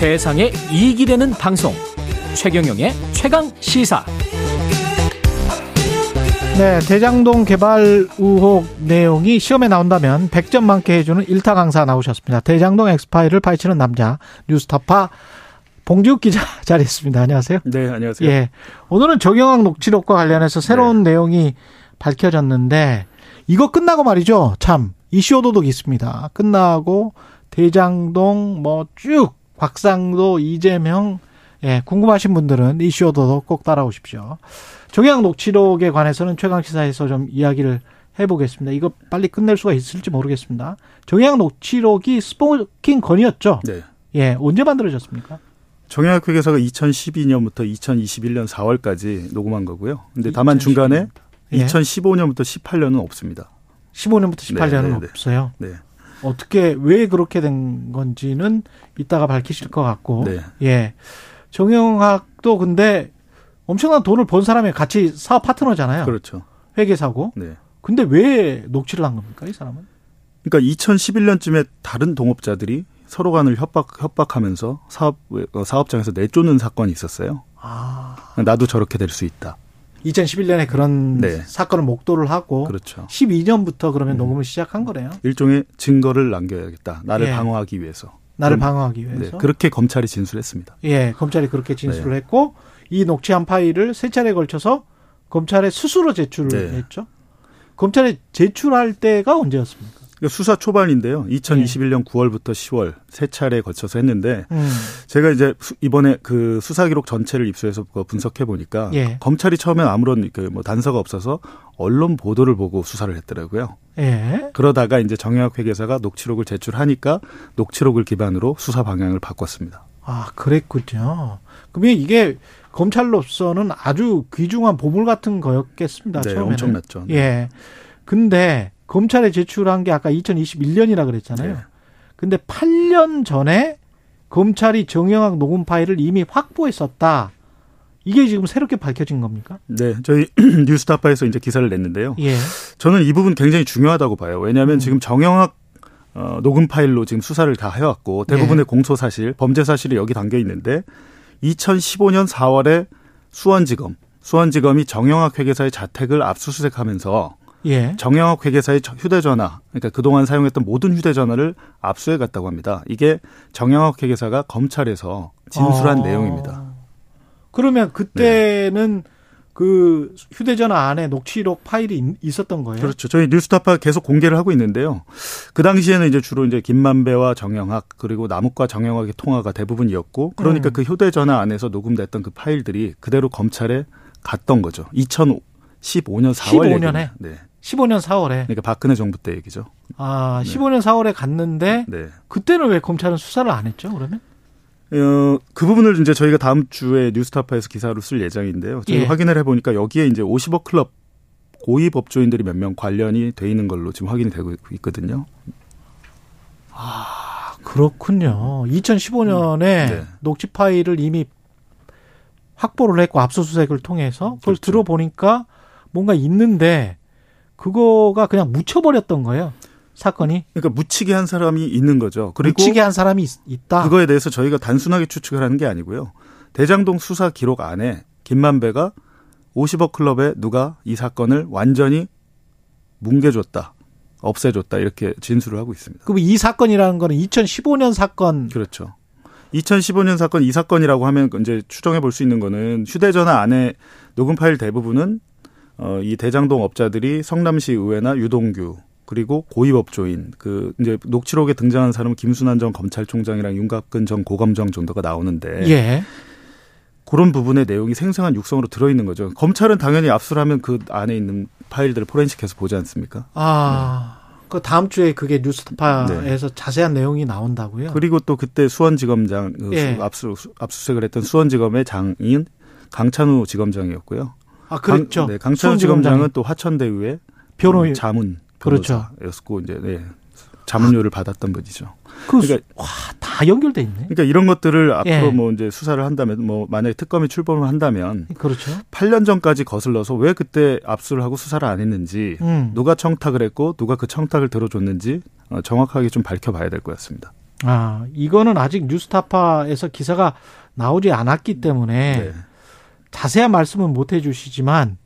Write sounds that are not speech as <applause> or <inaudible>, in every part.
세상에 이익이 되는 방송 최경영의 최강 시사 네, 대장동 개발 의혹 내용이 시험에 나온다면 100점 만게 해주는 일타 강사 나오셨습니다. 대장동 엑스파일을 파헤치는 남자 뉴스타파 봉지욱 기자 <laughs> 자리했습니다. 안녕하세요. 네, 안녕하세요. 예. 오늘은 정영학 녹취록과 관련해서 새로운 네. 내용이 밝혀졌는데 이거 끝나고 말이죠. 참 이슈 오도독 있습니다. 끝나고 대장동 뭐 쭉 곽상도 이재명 예, 궁금하신 분들은 이슈 오도독 꼭 따라오십시오. 정영학 녹취록에 관해서는 최강 시사에서 좀 이야기를 해보겠습니다. 이거 빨리 끝낼 수가 있을지 모르겠습니다. 정영학 녹취록이 스포킹 건이었죠. 네. 예, 언제 만들어졌습니까? 정영학 회계사가 2012년부터 2021년 4월까지 녹음한 거고요. 근데 다만 2012년. 중간에 예. 2015년부터 18년은 없습니다. 15년부터 18년은 네, 네, 없어요. 네. 어떻게 왜 그렇게 된 건지는 이따가 밝히실 것 같고. 네. 예. 정영학도 근데 엄청난 돈을 번 사람의 같이 사업 파트너잖아요. 그렇죠. 회계사고. 네. 근데 왜 녹취를 한 겁니까, 이 사람은? 그러니까 2011년쯤에 다른 동업자들이 서로 간을 협박 협박하면서 사업 어, 사업장에서 내쫓는 사건이 있었어요. 아. 나도 저렇게 될 수 있다. 2011년에 그런 네. 사건을 목도를 하고 그렇죠. 12년부터 그러면 음. 녹음을 시작한 거네요. 일종의 증거를 남겨야겠다. 나를 예. 방어하기 위해서. 나를 방어하기 위해서. 네. 그렇게 검찰이 진술했습니다. 예, 검찰이 그렇게 진술을 네. 했고 이 녹취한 파일을 세 차례 걸쳐서 검찰에 스스로 제출을 네. 했죠. 검찰에 제출할 때가 언제였습니까? 그러니까 수사 초반인데요. 2021년 네. 9월부터 10월 세 차례 거쳐서 했는데 음. 제가 이제 이번에 그 수사 기록 전체를 입수해서 분석해 보니까 예. 검찰이 처음엔 아무런 그 뭐 단서가 없어서 언론 보도를 보고 수사를 했더라고요. 예. 그러다가 이제 정영학 회계사가 녹취록을 제출하니까 녹취록을 기반으로 수사 방향을 바꿨습니다. 아, 그랬군요. 그러면 이게 검찰로서는 아주 귀중한 보물 같은 거였겠습니다. 네, 처음에는. 엄청났죠. 네. 예. 근데 검찰에 제출한 게 아까 2021년이라 그랬잖아요. 네. 근데 8년 전에 검찰이 정영학 녹음 파일을 이미 확보했었다. 이게 지금 새롭게 밝혀진 겁니까? 네, 저희 <clears throat> 뉴스타파에서 이제 기사를 냈는데요. 예. 저는 이 부분 굉장히 중요하다고 봐요. 왜냐하면 음. 지금 정영학 어, 녹음 파일로 지금 수사를 다 해왔고 대부분의 예. 공소 사실, 범죄 사실이 여기 담겨 있는데 2015년 4월에 수원지검, 수원지검이 정영학 회계사의 자택을 압수수색하면서 예. 정영학 회계사의 휴대전화, 그러니까 그동안 사용했던 모든 휴대전화를 압수해 갔다고 합니다. 이게 정영학 회계사가 검찰에서 진술한 어. 내용입니다. 그러면 그때는 네. 그 휴대전화 안에 녹취록 파일이 있었던 거예요? 그렇죠. 저희 뉴스타파 계속 공개를 하고 있는데요. 그 당시에는 이제 주로 이제 김만배와 정영학 그리고 남욱과 정영학의 통화가 대부분이었고 그러니까 음. 그 휴대전화 안에서 녹음됐던 그 파일들이 그대로 검찰에 갔던 거죠. 2015년 4월 15년에 네. 15년 4월에. 그러니까 박근혜 정부 때 얘기죠. 아, 15년 4월에 갔는데 네. 그때는 왜 검찰은 수사를 안 했죠? 그러면? 어, 그 부분을 이제 저희가 다음 주에 뉴스타파에서 기사로 쓸 예정인데요. 저희 예. 확인을 해보니까 여기에 이제 50억 클럽 고위 법조인들이 몇 명 관련이 돼 있는 걸로 지금 확인이 되고 있거든요. 아, 그렇군요. 2015년에 네. 녹취 파일을 이미 확보를 했고 압수수색을 통해서 그걸 그렇죠. 들어보니까 뭔가 있는데 그거가 그냥 묻혀버렸던 거예요. 사건이. 그러니까 묻히게 한 사람이 있는 거죠. 그리고 묻히게 한 사람이 있, 다 그거에 대해서 저희가 단순하게 추측을 하는 게 아니고요. 대장동 수사 기록 안에 김만배가 50억 클럽에 누가 이 사건을 완전히 뭉개줬다. 없애줬다. 이렇게 진술을 하고 있습니다. 그럼 이 사건이라는 거는 2015년 사건. 그렇죠. 2015년 사건 이 사건이라고 하면 이제 추정해 볼 수 있는 거는 휴대전화 안에 녹음 파일 대부분은 어, 이 대장동 업자들이 성남시 의회나 유동규 그리고 고위법조인 그 이제 녹취록에 등장한 사람은 김순환 전 검찰총장이랑 윤갑근 전 고검장 정도가 나오는데 예. 그런 부분의 내용이 생생한 육성으로 들어있는 거죠. 검찰은 당연히 압수를 하면 그 안에 있는 파일들을 포렌식해서 보지 않습니까? 아. 네. 그 다음 주에 그게 뉴스타파에서 네. 자세한 내용이 나온다고요? 그리고 또 그때 수원지검장 그 예. 압수 압수수색을 했던 수원지검의 장인 강찬우 지검장이었고요. 아 그렇죠. 강, 네, 강찬우 지검장은 또 화천대유의 변호인 자문 그렇죠. 였고 이제 네. 자문료를 받았던 분이죠. 그 그러니까 와, 다 연결돼 있네. 그러니까 이런 것들을 앞으로 예. 뭐 이제 수사를 한다면 뭐 만약에 특검이 출범을 한다면 그렇죠. 8년 전까지 거슬러서 왜 그때 압수를 하고 수사를 안 했는지 음. 누가 청탁을 했고 누가 그 청탁을 들어줬는지 어, 정확하게 좀 밝혀봐야 될 것 같습니다. 아, 이거는 아직 뉴스타파에서 기사가 나오지 않았기 때문에 네. 자세한 말씀은 못 해주시지만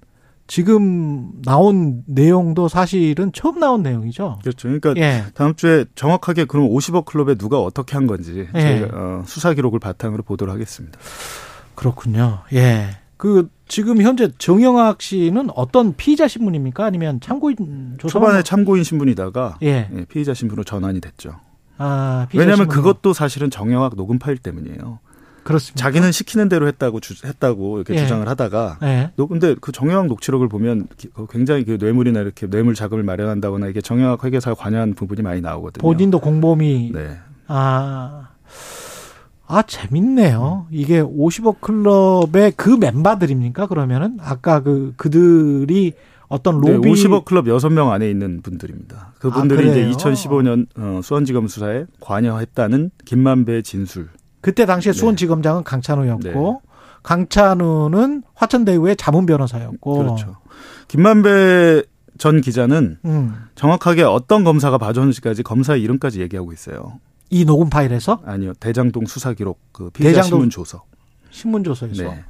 지금 나온 내용도 사실은 처음 나온 내용이죠. 그렇죠. 그러니까 예. 다음 주에 정확하게 그럼 50억 클럽에 누가 어떻게 한 건지 예. 저희가 어, 수사 기록을 바탕으로 보도록 하겠습니다. 그렇군요. 예. 그 지금 현재 정영학 씨는 어떤 피의자 신분입니까? 아니면 참고인 조사? 초반에 참고인 신분이다가 예. 예 피의자 신분으로 전환이 됐죠. 아, 왜냐하면 신분으로. 그것도 사실은 정영학 녹음 파일 때문이에요. 그렇습니다. 자기는 시키는 대로 했다고 주, 했다고 이렇게 예. 주장을 하다가 예. 근데 그 정영학 녹취록을 보면 그 굉장히 그 뇌물이나 이렇게 뇌물 자금을 마련한다거나 이게 정영학 회계사가 관여한 부분이 많이 나오거든요. 본인도 공범이 네. 아. 아, 재밌네요. 이게 50억 클럽의 그 멤버들입니까? 그러면은 아까 그 그들이 어떤 네, 로비 네, 50억 클럽 6명 안에 있는 분들입니다. 그분들이 아, 이제 2015년 어, 수원지검 수사에 관여했다는 김만배 진술. 그때 당시에 네. 수원지검장은 강찬우였고 네. 강찬우는 화천대유의 자문 변호사였고 그렇죠. 김만배 전 기자는 음. 정확하게 어떤 검사가 봐줬는지까지 검사의 이름까지 얘기하고 있어요. 이 녹음 파일에서? 아니요. 대장동 수사 기록 그 피의자 대장동 신문 조서. 신문 조서에서. 네.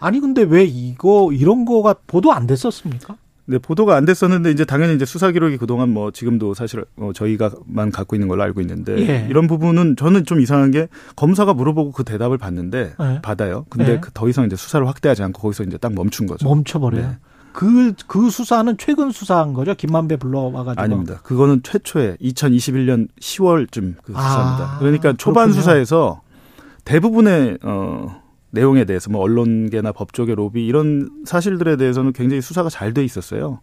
아니 근데 왜 이거 이런 거가 보도 안 됐었습니까? 네, 보도가 안 됐었는데 이제 당연히 이제 수사 기록이 그동안 뭐 지금도 사실 어 저희가만 갖고 있는 걸로 알고 있는데 예. 이런 부분은 저는 좀 이상한 게 검사가 물어보고 그 대답을 받는데 예. 받아요. 근데 예. 그더 이상 이제 수사를 확대하지 않고 거기서 이제 딱 멈춘 거죠. 멈춰버려요. 네. 그, 그 수사는 최근 수사한 거죠? 김만배 불러와가지고. 아닙니다. 그거는 최초에 2021년 10월쯤 그 아, 수사입니다. 아, 그러니까 초반 그렇군요. 수사에서 대부분의, 어, 내용에 대해서 뭐 언론계나 법조계 로비 이런 사실들에 대해서는 굉장히 수사가 잘 돼 있었어요.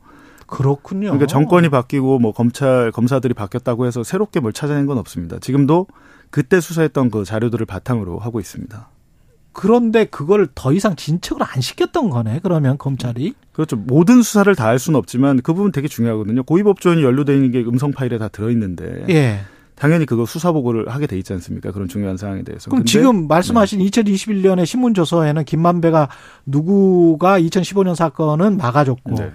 그렇군요. 그러니까 정권이 바뀌고 뭐 검찰 검사들이 바뀌었다고 해서 새롭게 뭘 찾아낸 건 없습니다. 지금도 그때 수사했던 그 자료들을 바탕으로 하고 있습니다. 그런데 그걸 더 이상 진척을 안 시켰던 거네. 그러면 검찰이. 그렇죠. 모든 수사를 다 할 수는 없지만 그 부분 되게 중요하거든요. 고위법조원이 연루되어 있는 게 음성 파일에 다 들어 있는데. 예. 당연히 그거 수사 보고를 하게 돼 있지 않습니까? 그런 중요한 사항에 대해서. 그럼 지금 말씀하신 네. 2021년에 신문 조서에는 김만배가 누구가 2015년 사건은 막아줬고 네.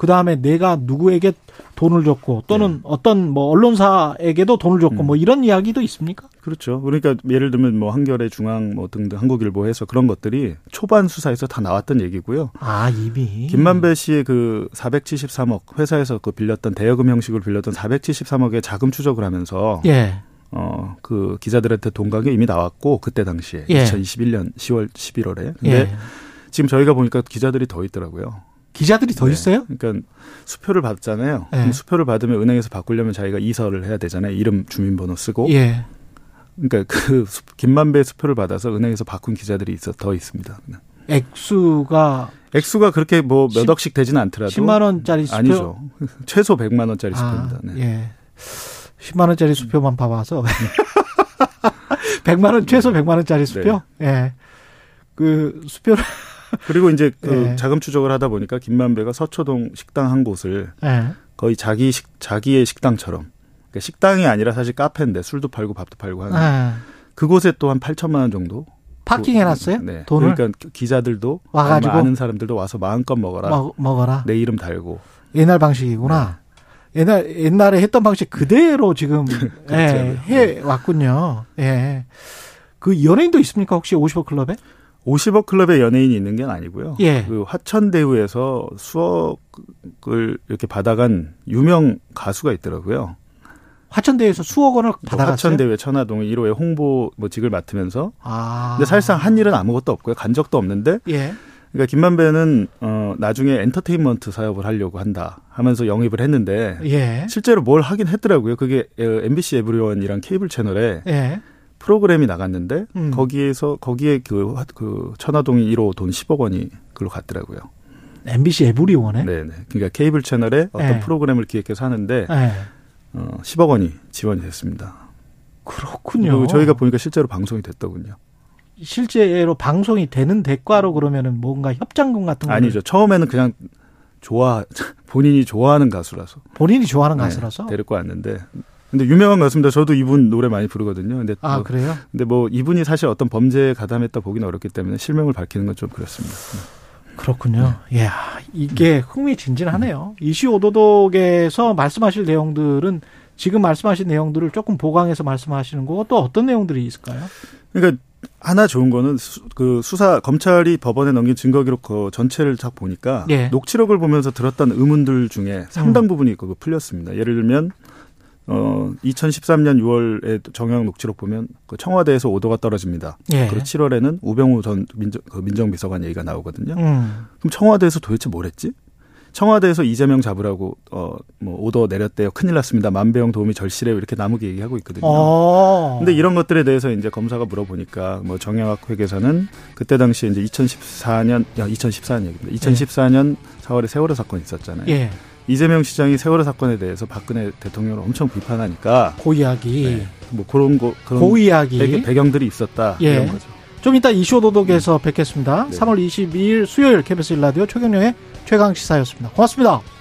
그 다음에 내가 누구에게 돈을 줬고 또는 네. 어떤 뭐 언론사에게도 돈을 줬고 음. 뭐 이런 이야기도 있습니까? 그렇죠. 그러니까 예를 들면 뭐 한겨레 중앙 뭐 등등 한국일보 해서 그런 것들이 초반 수사에서 다 나왔던 얘기고요. 아 이미 김만배 씨의 그 473억 회사에서 그 빌렸던 대여금 형식을 빌렸던 473억의 자금 추적을 하면서 예. 어, 그 기자들한테 돈가게 이미 나왔고 그때 당시에 예. 2021년 10월 11월에. 근데 예. 지금 저희가 보니까 기자들이 더 있더라고요. 기자들이 더 네. 있어요? 그러니까 수표를 받잖아요. 네. 수표를 받으면 은행에서 바꾸려면 자기가 이설을 해야 되잖아요. 이름, 주민번호 쓰고. 예. 그러니까 그 김만배 수표를 받아서 은행에서 바꾼 기자들이 있어 더 있습니다. 액수가 액수가 그렇게 뭐 몇 억씩 되지는 않더라도 10만 원짜리 수표 아니죠. <laughs> 최소 100만 원짜리 아, 수표입니다. 네. 예. 10만 원짜리 수표만 봐 봐서 <laughs> 100만 원 최소 100만 원짜리 수표? 네. 예. 그 수표를 그리고 이제 그 네. 자금 추적을 하다 보니까 김만배가 서초동 식당 한 곳을 네. 거의 자기 식 자기의 식당처럼 그러니까 식당이 아니라 사실 카페인데 술도 팔고 밥도 팔고 하는 네. 그곳에 또 한 8천만 원 정도 파킹 해 놨어요? 네. 돈을? 그러니까 기자들도 와가지고 아는 사람들도 와서 마음껏 먹어라. 먹, 먹어라. 내 이름 달고. 옛날 방식이구나. 네. 옛날 옛날에 했던 방식 그대로 지금 <laughs> 그렇죠. 예, 해 왔군요. 예. 그 연예인도 있습니까 혹시 50억 클럽에? 50억 클럽의 연예인이 있는 게 아니고요. 예. 그 화천대유에서 수억을 이렇게 받아간 유명 가수가 있더라고요. 화천대유에서 수억 원을 받아갔어요. 화천대유 천화동 1호의 홍보 뭐직을 맡으면서. 아. 근데 사실상 한 일은 아무것도 없고요. 간 적도 없는데. 예. 그러니까 김만배는 어 나중에 엔터테인먼트 사업을 하려고 한다 하면서 영입을 했는데 예. 실제로 뭘 하긴 했더라고요. 그게 MBC 에브리원이랑 케이블 채널에 예. 프로그램이 나갔는데 음. 거기에서 거기에 그, 그 천화동이 1호 돈 10억 원이 글로 갔더라고요. MBC 에브리원에? 네 네. 그러니까 케이블 채널에 어떤 네. 프로그램을 기획해서 하는데 네. 어, 10억 원이 지원이 됐습니다. 그렇군요. 저희가 보니까 실제로 방송이 됐더군요. 실제로 방송이 되는 대가로 그러면은 뭔가 협찬금 같은 거 아니죠. 처음에는 그냥 좋아 <laughs> 본인이 좋아하는 가수라서 본인이 좋아하는 네, 가수라서 데리고 왔는데 근데 유명한 가수입니다. 저도 이분 노래 많이 부르거든요. 근데 아 뭐, 그래요? 근데 뭐 이분이 사실 어떤 범죄에 가담했다 보기는 어렵기 때문에 실명을 밝히는 건 좀 그렇습니다. 그렇군요. 네. 이야 이게 흥미진진하네요. 이슈 오도독에서 말씀하실 내용들은 지금 말씀하신 내용들을 조금 보강해서 말씀하시는 거고 또 어떤 내용들이 있을까요? 그러니까 하나 좋은 거는 수, 그 수사 검찰이 법원에 넘긴 증거 기록 그 전체를 딱 보니까 예. 녹취록을 보면서 들었던 의문들 중에 상당 음. 부분이 그 풀렸습니다. 예를 들면 어 2013년 6월에 정영 녹취록 보면 그 청와대에서 오도가 떨어집니다. 예. 그리고 7월에는 우병우 전 민정, 그 민정비서관 얘기가 나오거든요. 음. 그럼 청와대에서 도대체 뭘 했지? 청와대에서 이재명 잡으라고 어뭐 오더 내렸대요. 큰일 났습니다. 만배영 도움이 절실해요. 이렇게 나무기 얘기하고 있거든요. 어. 근데 이런 것들에 대해서 이제 검사가 물어보니까 뭐 정영학 회계사는 그때 당시에 이제 2014년 야 2014년 얘기입니다. 2014년 예. 4월에 세월호 사건이 있었잖아요. 예. 이재명 시장이 세월호 사건에 대해서 박근혜 대통령을 엄청 비판하니까 고이야기 네, 뭐 그런 거 그런 고이야기 배경들이 있었다 예. 이런 거죠. 좀 이따 이슈 도독에서 뵙겠습니다. 네. 3월 22일 수요일 KBS 일라디오 최경영의 최강 시사였습니다. 고맙습니다.